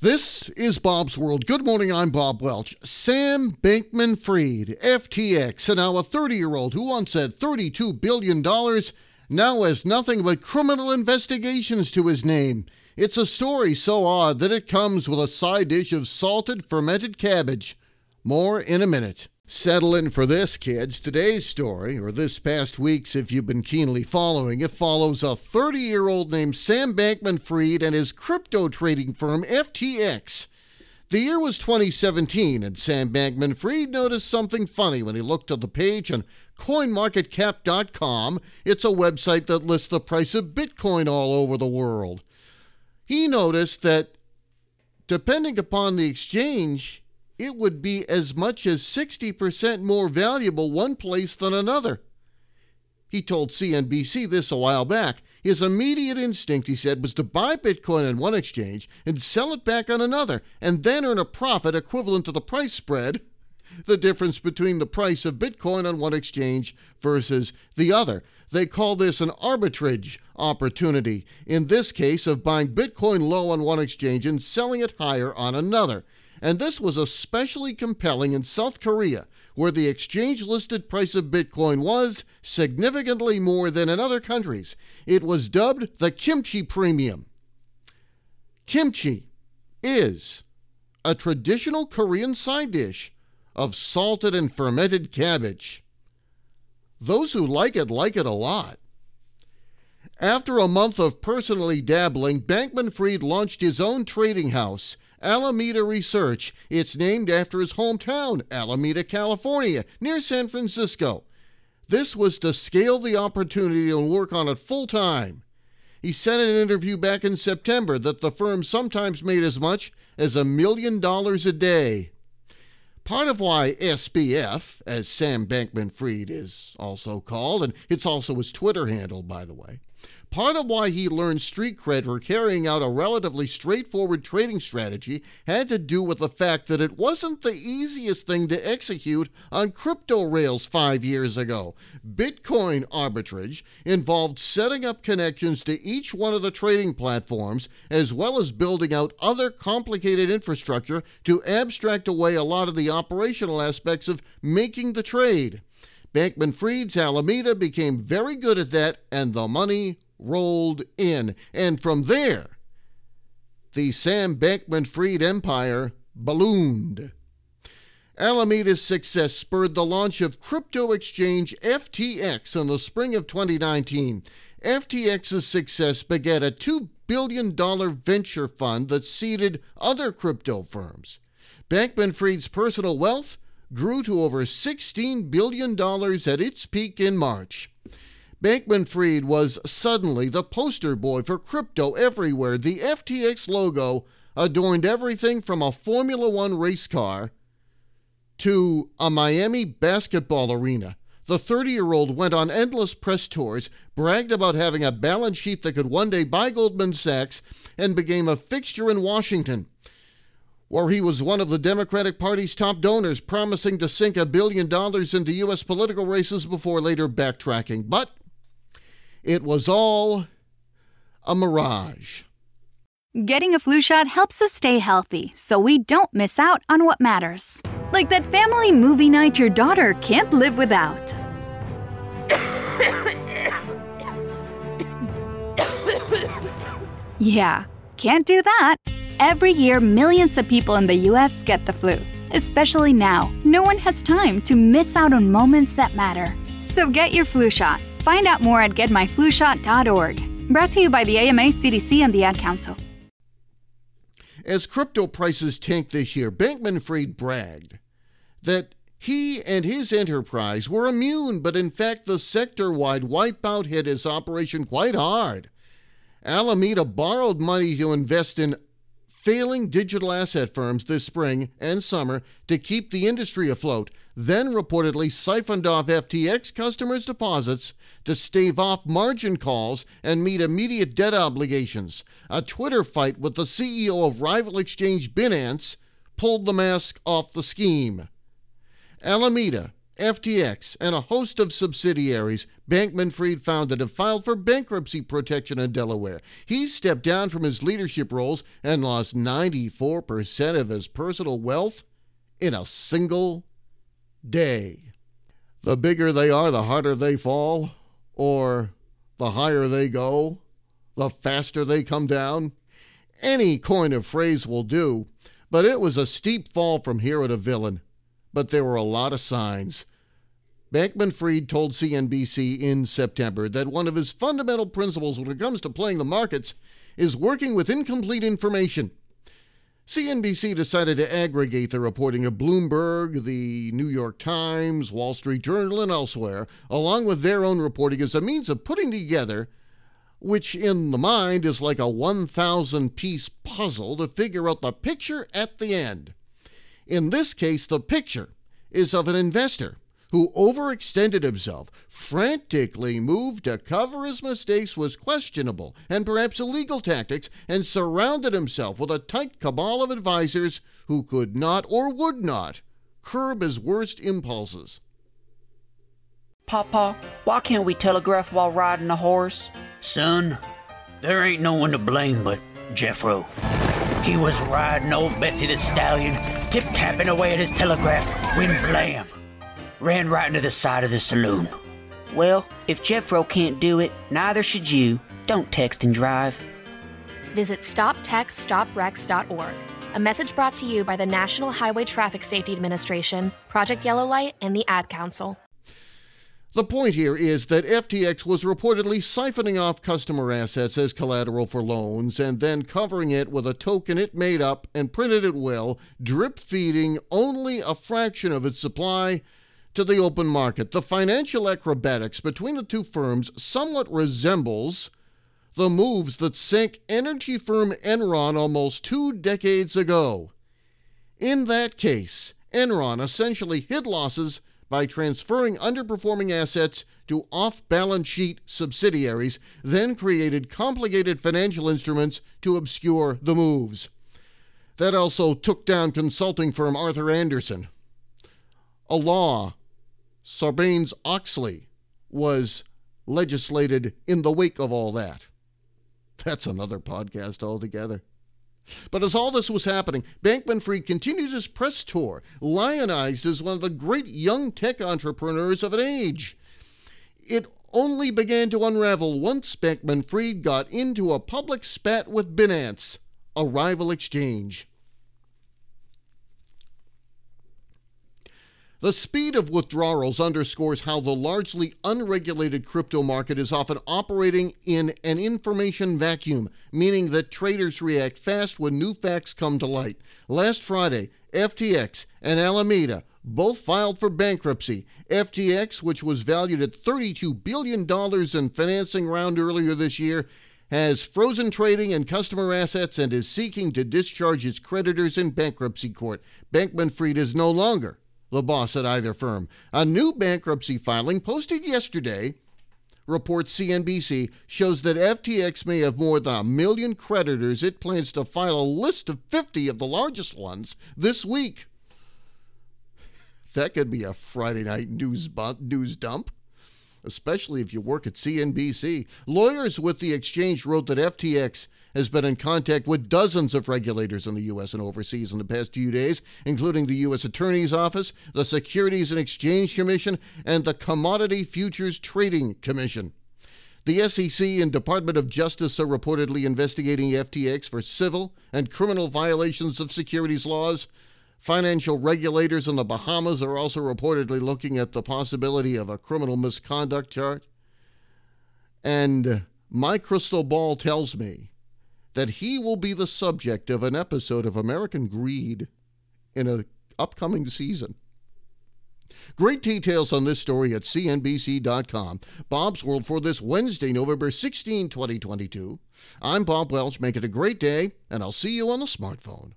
This is Bob's World. Good morning, I'm Bob Welch. Sam Bankman Fried, FTX, and now a 30 year old who once had $32 billion, now has nothing but criminal investigations to his name. It's a story so odd that it comes with a side dish of salted fermented cabbage. More in a minute. Settle in for this, kids. Today's story, or this past week's if you've been keenly following it, follows a 30 year old named Sam Bankman Fried and his crypto trading firm FTX. The year was 2017, and Sam Bankman Fried noticed something funny when he looked at the page on CoinMarketCap.com. It's a website that lists the price of Bitcoin all over the world. He noticed that, depending upon the exchange, it would be as much as 60% more valuable one place than another. He told CNBC this a while back. His immediate instinct, he said, was to buy Bitcoin on one exchange and sell it back on another, and then earn a profit equivalent to the price spread, the difference between the price of Bitcoin on one exchange versus the other. They call this an arbitrage opportunity, in this case, of buying Bitcoin low on one exchange and selling it higher on another and this was especially compelling in South Korea, where the exchange listed price of Bitcoin was significantly more than in other countries. It was dubbed the kimchi premium. Kimchi is a traditional Korean side dish of salted and fermented cabbage. Those who like it like it a lot. After a month of personally dabbling, Bankman Fried launched his own trading house Alameda Research. It's named after his hometown, Alameda, California, near San Francisco. This was to scale the opportunity and work on it full time. He said in an interview back in September that the firm sometimes made as much as a million dollars a day. Part of why SBF, as Sam Bankman Fried is also called, and it's also his Twitter handle, by the way, Part of why he learned street cred for carrying out a relatively straightforward trading strategy had to do with the fact that it wasn't the easiest thing to execute on crypto rails five years ago. Bitcoin arbitrage involved setting up connections to each one of the trading platforms, as well as building out other complicated infrastructure to abstract away a lot of the operational aspects of making the trade. Bankman Fried's Alameda became very good at that, and the money rolled in. And from there, the Sam Bankman Fried empire ballooned. Alameda's success spurred the launch of crypto exchange FTX in the spring of 2019. FTX's success begat a $2 billion venture fund that seeded other crypto firms. Bankman Fried's personal wealth grew to over $16 billion at its peak in March. Bankman Fried was suddenly the poster boy for crypto everywhere. The FTX logo adorned everything from a Formula One race car to a Miami basketball arena. The 30 year old went on endless press tours, bragged about having a balance sheet that could one day buy Goldman Sachs, and became a fixture in Washington, where he was one of the Democratic Party's top donors, promising to sink a billion dollars into U.S. political races before later backtracking. But it was all a mirage. Getting a flu shot helps us stay healthy so we don't miss out on what matters. Like that family movie night your daughter can't live without. yeah, can't do that. Every year, millions of people in the US get the flu. Especially now, no one has time to miss out on moments that matter. So get your flu shot. Find out more at getmyflushot.org. Brought to you by the AMA, CDC, and the Ad Council. As crypto prices tanked this year, Bankman Fried bragged that he and his enterprise were immune, but in fact, the sector wide wipeout hit his operation quite hard. Alameda borrowed money to invest in failing digital asset firms this spring and summer to keep the industry afloat, then reportedly siphoned off FTX customers' deposits to stave off margin calls and meet immediate debt obligations. A Twitter fight with the CEO of rival exchange Binance pulled the mask off the scheme. Alameda FTX and a host of subsidiaries Bankman Fried founded have filed for bankruptcy protection in Delaware. He stepped down from his leadership roles and lost 94% of his personal wealth in a single day. The bigger they are, the harder they fall, or the higher they go, the faster they come down. Any coin of phrase will do, but it was a steep fall from hero to villain. But there were a lot of signs. Bankman Fried told CNBC in September that one of his fundamental principles when it comes to playing the markets is working with incomplete information. CNBC decided to aggregate the reporting of Bloomberg, the New York Times, Wall Street Journal, and elsewhere, along with their own reporting, as a means of putting together, which in the mind is like a 1,000 piece puzzle to figure out the picture at the end. In this case, the picture is of an investor who overextended himself, frantically moved to cover his mistakes with questionable and perhaps illegal tactics, and surrounded himself with a tight cabal of advisers who could not or would not curb his worst impulses. Papa, why can't we telegraph while riding a horse? Son, there ain't no one to blame but Jeffro. He was riding old Betsy the Stallion, tip tapping away at his telegraph, when blam! ran right into the side of the saloon. Well, if Jeffro can't do it, neither should you. Don't text and drive. Visit StopTextStopWrecks.org. A message brought to you by the National Highway Traffic Safety Administration, Project Yellow Light, and the Ad Council. The point here is that FTX was reportedly siphoning off customer assets as collateral for loans and then covering it with a token it made up and printed at will, drip feeding only a fraction of its supply to the open market. The financial acrobatics between the two firms somewhat resembles the moves that sank energy firm Enron almost two decades ago. In that case, Enron essentially hid losses by transferring underperforming assets to off balance sheet subsidiaries, then created complicated financial instruments to obscure the moves. That also took down consulting firm Arthur Andersen. A law Sarbanes Oxley was legislated in the wake of all that. That's another podcast altogether. But as all this was happening, Bankman Fried continued his press tour, lionized as one of the great young tech entrepreneurs of an age. It only began to unravel once Bankman Fried got into a public spat with Binance, a rival exchange. The speed of withdrawals underscores how the largely unregulated crypto market is often operating in an information vacuum, meaning that traders react fast when new facts come to light. Last Friday, FTX and Alameda both filed for bankruptcy. FTX, which was valued at $32 billion in financing round earlier this year, has frozen trading and customer assets and is seeking to discharge its creditors in bankruptcy court. Bankman Fried is no longer the boss at either firm. A new bankruptcy filing posted yesterday, reports CNBC, shows that FTX may have more than a million creditors. It plans to file a list of 50 of the largest ones this week. That could be a Friday night news, bu- news dump especially if you work at CNBC. Lawyers with the exchange wrote that FTX has been in contact with dozens of regulators in the U.S. and overseas in the past few days, including the U.S. Attorney's Office, the Securities and Exchange Commission, and the Commodity Futures Trading Commission. The SEC and Department of Justice are reportedly investigating FTX for civil and criminal violations of securities laws. Financial regulators in the Bahamas are also reportedly looking at the possibility of a criminal misconduct charge. And my crystal ball tells me that he will be the subject of an episode of American Greed in an upcoming season. Great details on this story at CNBC.com. Bob's World for this Wednesday, November 16, 2022. I'm Bob Welch. Make it a great day, and I'll see you on the smartphone.